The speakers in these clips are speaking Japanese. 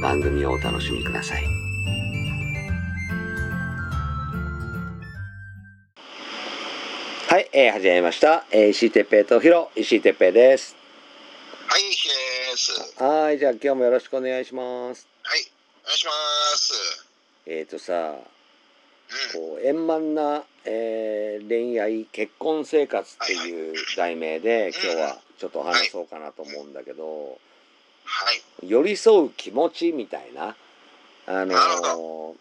番組をお楽しみください。はい、えー、始めました。えー、石井哲平とヒロ、石井哲平です。はい、ひです。はい、じゃあ今日もよろしくお願いします。はい、お願いします。えーとさ、うん、こう円満な、えー恋愛結婚生活っていう題名で今日はちょっと話そうかなと思うんだけど、はい、寄り添う気持ちみたいなあのなるほ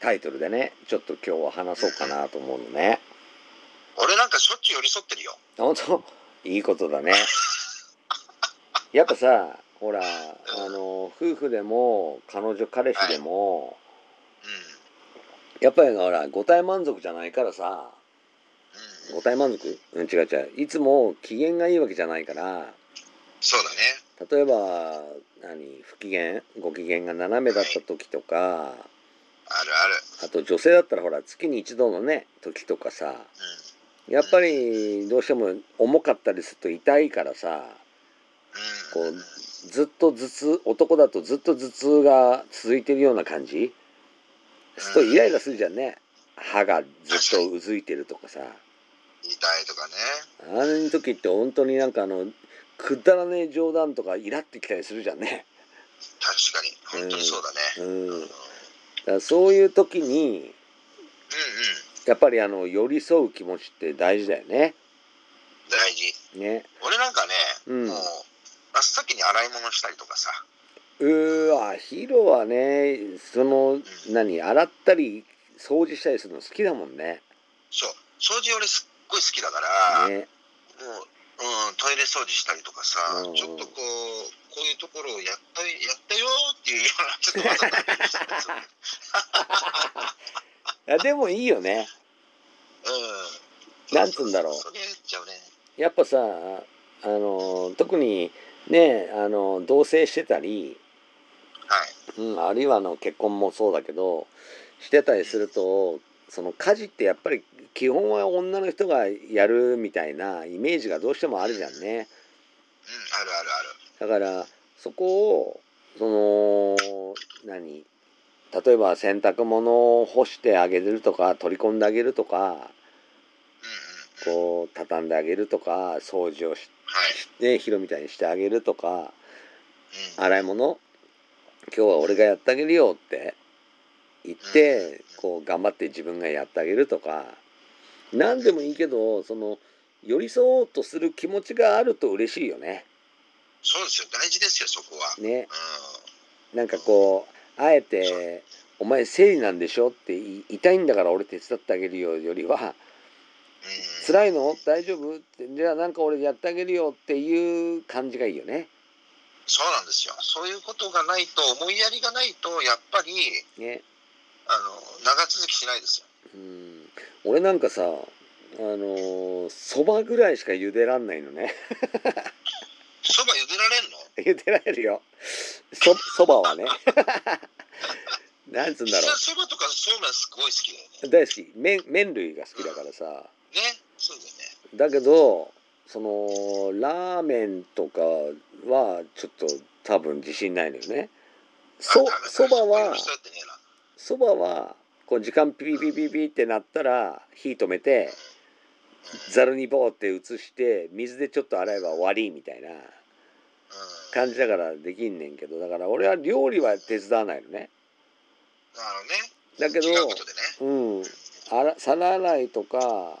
タイトルでねちょっと今日は話そうかなと思うのね。俺なんかしょっちゅう寄り添ってるよ。本当？いいことだね。やっぱさほらあの夫婦でも彼女彼氏でも、うやっぱりほら五体満足じゃないからさ五体満足？うん違う違う。いつも機嫌がいいわけじゃないから。そうだね。例えば何不機嫌？ご機嫌が斜めだった時とか。あるある。あと女性だったらほら月に一度のね時とかさ。うやっぱりどうしても重かったりすると痛いからさ。ん、うん、こうずっと頭痛男だとずっと頭痛が続いてるような感じ？するとイライラするじゃんね。歯がずっとうずいてるとかさ。痛いとかね。あの時って本当になんかあのくだらねえ冗談とかイラってきたりするじゃんね。確かに、本当にそうだね。ううん、うん、ん、だからそういう時にやっぱりあの寄り添う気持ちって大事だよね。大事。ね。俺なんかね、うんもう真っ先に洗い物したりとかさ。うーわヒロはねその何洗ったり掃除したりするの好きだもんね。そう、掃除俺すっごい好きだから、ね。もう、うん、トイレ掃除したりとかさ、うんうんちょっとこう、こういうところをやったやったよーっていうような、ちょっとわざとアピールしたりする いやでもいいよね。うん。なんつうんだろうやっちゃうね。やっぱさあの特にねあの同棲してたり、はい。うん、あるいはあの結婚もそうだけどしてたりするとその家事ってやっぱり基本は女の人がやるみたいなイメージがどうしてもあるじゃんね。うん、あるあるある。だからそこをその何？例えば洗濯物を干してあげるとか取り込んであげるとか。こう畳んであげるとか掃除をしてヒロみたいにしてあげるとかうん。洗い物？今日は俺がやってあげるよって言ってこう頑張って自分がやってあげるとか何でもいいけどその寄り添おうとする気持ちがあると嬉しいよね。そうですよ。大事ですよ、そこは。ねうなんかこうあえて「お前生理なんでしょ?」って痛いんだから俺手伝ってあげるよよりはん。うん。「辛いの大丈夫?」って「じゃあなんか俺やってあげるよ」っていう感じがいいよね。そうなんですよ。そういうことがないと、思いやりがないと、やっぱり、ねあの、長続きしないですよ。うん。俺なんかさあのそばぐらいしか茹でらんないのね。そば茹でられんの？茹でられるよ。そそばはね。なんつうんだろピザそばとかそうめんすごい好きだよね。う大好き。麺麺類が好きだからさ。ね。そうだよね。だけどそのラーメンとかはちょっと多分自信ないのよね。そあそばはそばはこう時間ピピピピピってなったら火止めてざるにボーって移して水でちょっと洗えば終わりみたいな。感じだからできんねんけどだから俺は料理は手伝わないのねなるほどね。だけどね。うんあら皿洗いとか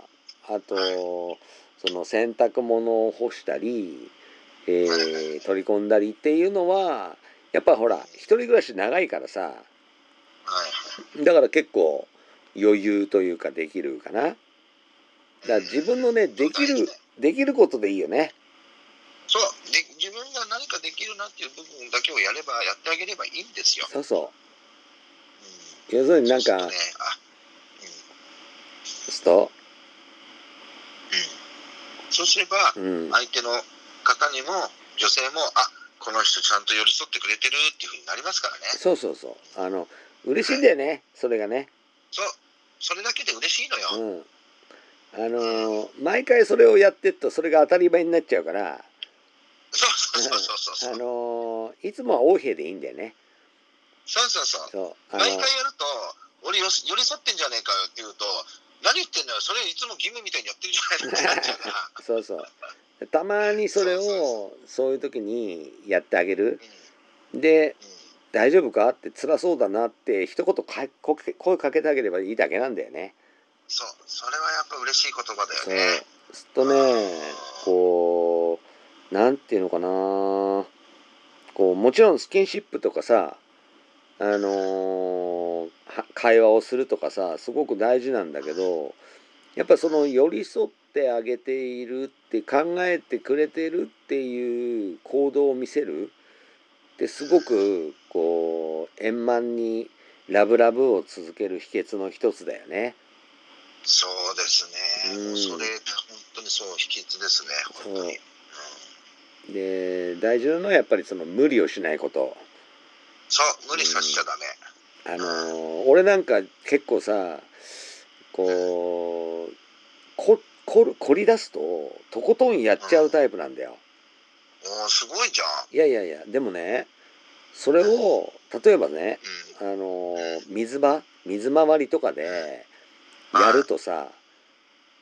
あとその洗濯物を干したり、えー取り込んだりっていうのはやっぱほら一人暮らし長いからさはいはい。だから結構余裕というかできるかな。だから自分のねできるできることでいいよね。そう。で自分が何かできるなっていう部分だけをやればやってあげればいいんですよ。そうそう。うん、要するになんかそうすね、うん。うん、そうすればうん。相手の方にも女性もあこの人ちゃんと寄り添ってくれてるっていうふうになりますからね。そうそうそう。あの嬉しいんだよねそれがね。そうそれだけで嬉しいのよ。うん。あのー毎回それをやってっとそれが当たり前になっちゃうから。そうそうそうそうそう。あのーいつもは横柄でいいんだよね。そうそうそう。そうあの毎回やると俺よ寄り添ってんじゃねえかよって言うと何言ってんのよそれいつも義務みたいにやってるじゃないってなっちゃうか。ら。そうそう。たまにそれをそういう時にやってあげる。うん。でうん「大丈夫か?」って辛そうだなって一言かこ声かけてあげればいいだけなんだよねそうそれはやっぱ嬉しい言葉だよそうね。すっとねこうなんていうのかなこうもちろんスキンシップとかさあのーは会話をするとかさすごく大事なんだけどやっぱその寄り添ってあげているって考えてくれてるっていう行動を見せるってすごくこう円満にラブラブを続ける秘訣の一つだよね。そうですね。うんそれ本当にそう秘訣ですね。本当に。うんで大事なのはやっぱりその無理をしないこと。そう無理させちゃダメ。あのー俺なんか結構さこうここる凝り出すととことんやっちゃうタイプなんだよ。おおすごいじゃん。いやいやいやでもねそれを例えばねうん。あのー水場水回りとかでやるとさ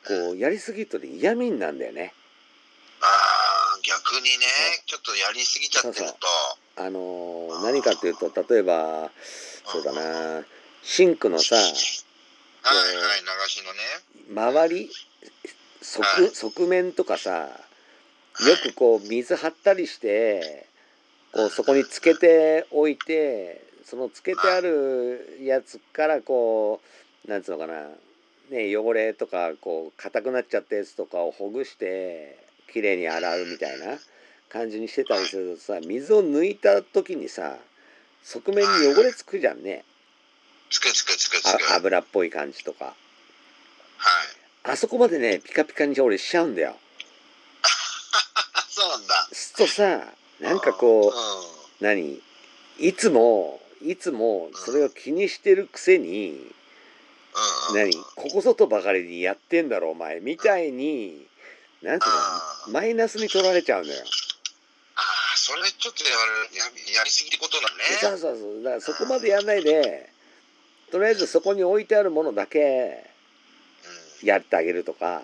こうやりすぎるとね嫌味になんだよね。ああ逆にねちょっとやりすぎちゃってると。そうあのー何かっていうと例えばそうだなシンクのさはいはい流しのね。周り側はい側面とかさよくこう水張ったりしてこうそこにつけておいてそのつけてあるやつからこうなんつうのかなね汚れとかこう硬くなっちゃったやつとかをほぐしてきれいに洗うみたいな感じにしてたりするとさ水を抜いた時にさ側面に汚れつくじゃんねつくつくつくつあく。はい。油っぽい感じとかあそこまでねピカピカに俺しちゃうんだよ。あそうなんだ。するとさなんかこう何？いつもいつもそれを気にしてるくせにうん。何？ここぞとばかりにやってんだろお前みたいになんつうの？マイナスに取られちゃうんだよ。ああそれちょっとやるややりすぎってことだね。そうそうそうだからそこまでやんないでとりあえずそこに置いてあるものだけうん。やってあげるとか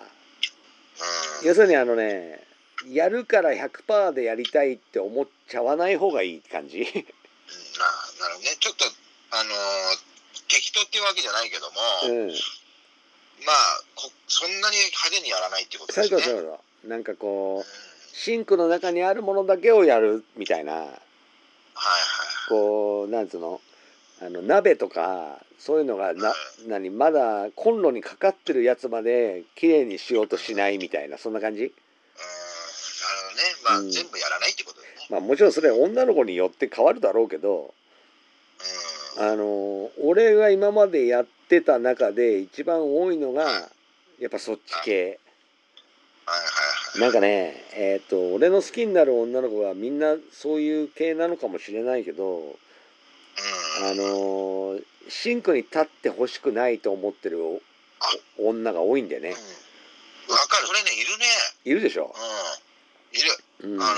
うん。要するにあのねやるから100%でやりたいって思っちゃわない方がいい感じ？うんああなるほどね。ちょっとあのー適当っていうわけじゃないけども、うん、まあこそんなに派手にやらないってことですね。そうそうそうなんかこうシンクの中にあるものだけをやるみたいなはいはい。こうなんつうの？あの鍋とかそういうのがな何まだコンロにかかってるやつまで綺麗にしようとしないみたいなそんな感じ？ね。まあ、うん全部やらないってことだよね。まあもちろんそれ女の子によって変わるだろうけどうん。あの俺が今までやってた中で一番多いのがやっぱそっち系はいはいはい。なんかねえっ、と俺の好きになる女の子はみんなそういう系なのかもしれないけどうん。あのシンクに立ってほしくないと思ってる女が多いんだよねうん。わかる。それね、いるね。いるでしょ、うん。いる。うん、あのー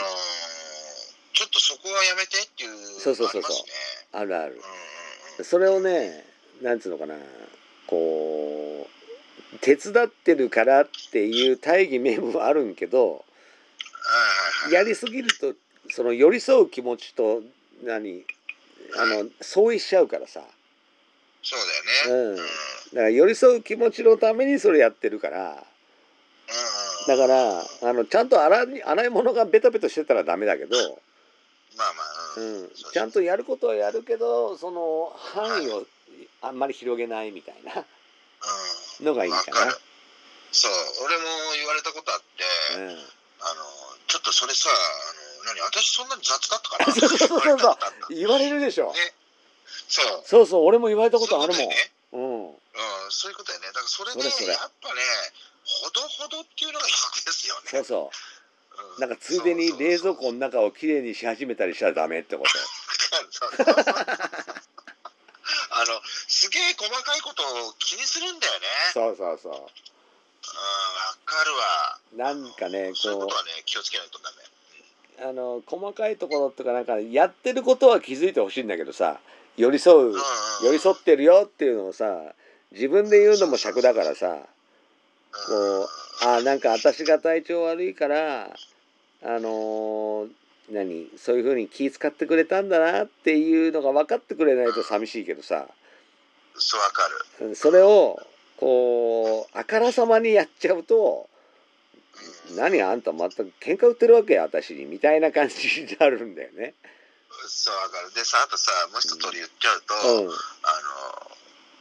ちょっとそこはやめてっていうそうそうそうそうあるあるうん。それをねなんつうのかなこう手伝ってるからっていう大義名分はあるんけど。やりすぎるとその寄り添う気持ちと何あの相違しちゃうからさそうだよね。うんうん。だから寄り添う気持ちのためにそれやってるからうんだからあのちゃんと洗い洗い物がベタベタしてたらダメだけど、まあまあ、ううん。ん、ちゃんとやることはやるけどその範囲をあんまり広げないみたいなうん。のがいいかな。そう、俺も言われたことあって、うん、あの、ちょっとそれさ、あの、何、私そんなに雑だったかな？そうそうそうそう言われるでしょね。そう。そうそう俺も言われたことあるもんねうんうん、そういうことだよね。だからそれで、それそれやっぱね、ほどほどっていうのが100ですよね。そうそうなんかついでに冷蔵庫の中をきれいにし始めたりしたらダメってこと あの、すげえ細かいことを気にするんだよね。そうそうそうん、わかるわ。うなんかねこそういうことはね、気をつけないとダメ。うあの細かいところとかなんかやってることは気づいてほしいんだけどさ寄り添う寄り添ってるよっていうのをさ自分で言うのも尺だからさうんこうあなんか私が体調悪いからあのー何そういうふうに気遣ってくれたんだなっていうのが分かってくれないと寂しいけどさそうわかる。うんそれをこうあからさまにやっちゃうとうん何あんたまた喧嘩売ってるわけや私にみたいな感じになるんだよね。そうわかる。でさ、あとさ、もう一通り言っちゃうと、うん、あの、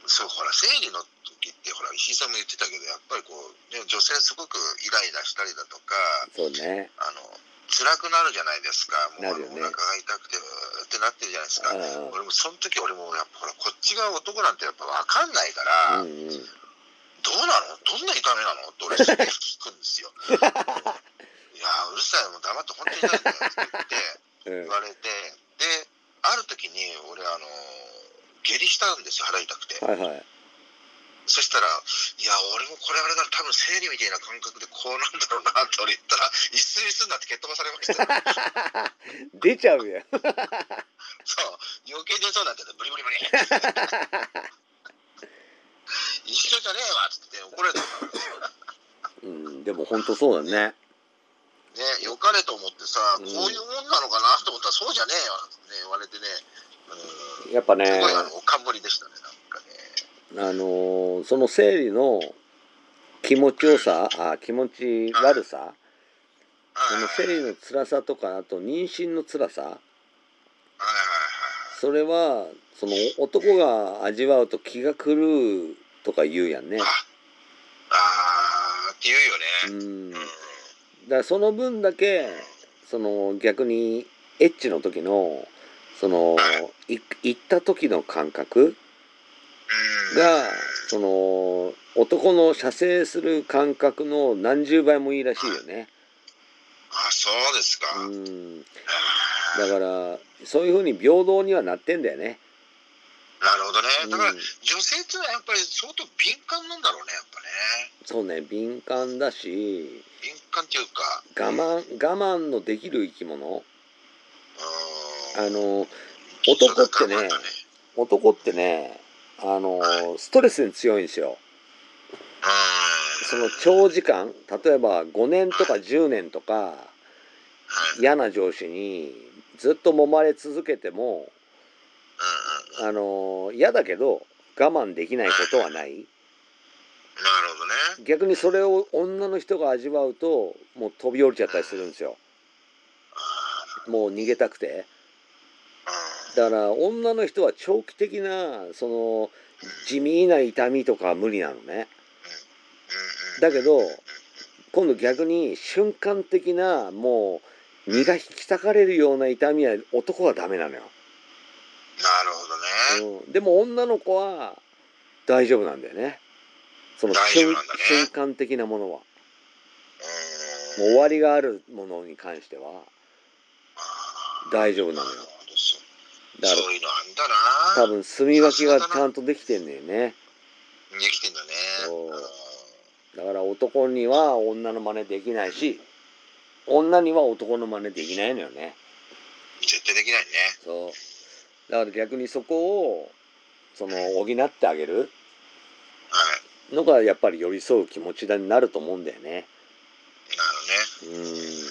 そう、ほら、生理の時って、ほら、石井さんも言ってたけど、やっぱりこう、ね、女性すごくイライラしたりだとか、そうね。あの、辛くなるじゃないですか。もう、ねお腹が痛くて、ってなってるじゃないですか。うん俺もその時俺もやっぱほらこっちが男なんてやっぱ分かんないかうら、んうん、どうなの？どんな痛みなの？って俺すげえ聞くんですよ。いやうるさいもう黙って本当に痛いんだよって言ってうん言われてである時に俺あの下痢したんですよ腹痛くてはいはい。そしたら「いや俺もこれあれだ多分生理みたいな感覚でこうなんだろうな」って俺言ったら「一睡一睡になって蹴っ飛ばされましたよ」出ちゃうよ。そう余計出そうになっててブリブリブリ一緒じゃねえわっつって怒られたからうん、でも本当そうだね。ね、良かれと思ってさ、うんこういうもんなのかなと思ったら、そうじゃねえよって、ね、言われてね、うん、やっぱね、すごいあの、おかんぶりでしたね。あのーその生理の気持ちよさ、あ気持ち悪さ、その生理の辛さとか、あと妊娠の辛さ、それは、その男が味わうと気が狂うとか言うやんね。はい。あーって言うよね。うん。だうん。からその分だけ、その逆にエッチの時の、その、い行った時の感覚うんが、その、男の射精する感覚の何十倍もいいらしいよね。あ、そうですか。うん。だから、そういうふうに平等にはなってんだよね。なるほどね。だから、うん女性ってのはやっぱり相当敏感なんだろうね、やっぱね。そうね、敏感だし、敏感っていうか、我慢、我慢のできる生き物。うん。あの、男ってねそうだ我慢だ男ってね、あの、ストレスに強いんですよ。そうん。の長時間、例えば5年とか10年とか、はい嫌な上司にずっと揉まれ続けても。あの、嫌だけど我慢できないことはない。なるほどね。逆にそれを女の人が味わうと、もう飛び降りちゃったりするんですよ。あもう逃げたくて。だから女の人は長期的な、その、地味な痛みとかは無理なのね。だけど今度逆に瞬間的なもう身が引き裂かれるような痛みは男はダメなのよ、なるほどね。うん、でも女の子は大丈夫なんだよね。その瞬ね。瞬間的なものは。もうう終わりがあるものに関しては大丈夫なのよだからそういうのあんだな。多分住み分けがちゃんとできてんだよねできてんだね。そううんだから男には女の真似できないし女には男の真似できないのよね絶対できないね。そうだから逆にそこをその補ってあげるはい。のがやっぱり寄り添う気持ちになると思うんだよね。なるね。うん。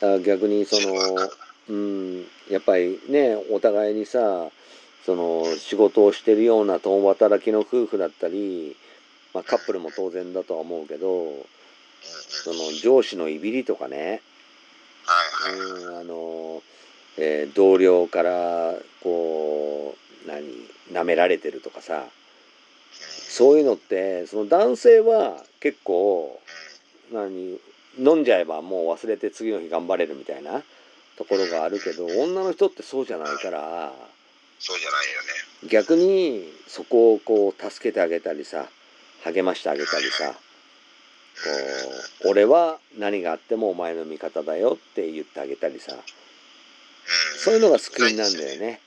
だから逆にそのうん、やっぱりね、お互いにさ、その仕事をしてるような共働きの夫婦だったり、まあ、カップルも当然だとは思うけど。その上司のいびりとかね。うん、あの、えー同僚からこう何舐められてるとかさ。そういうのってその男性は結構何飲んじゃえばもう忘れて次の日頑張れるみたいなところがあるけど女の人ってそうじゃないからそうじゃないよね。逆にそこをこう助けてあげたりさ励ましてあげたりさこう俺は何があってもお前の味方だよって言ってあげたりさうん。そういうのが救いなんだよね。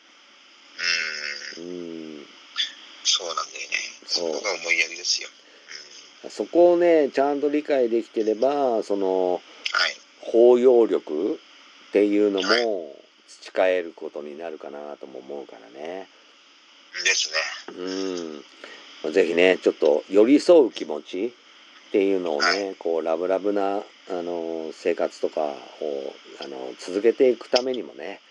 うん。うんそうなんだよね。そこが思いやりですよ。そこをねちゃんと理解できてればそのはい。包容力っていうのも培えることになるかなとも思うからね。ですね。うんまあぜひねちょっと寄り添う気持ちっていうのをねこうラブラブなあの生活とかをあの続けていくためにもね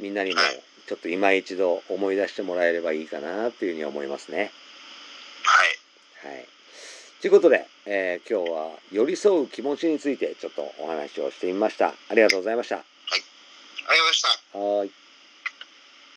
みんなにもはいちょっと今一度思い出してもらえればいいかなっていうふうに思いますね。はい。はい。ということで、えー今日は寄り添う気持ちについてちょっとお話をしてみました。ありがとうございました。ありがとうございました。はい。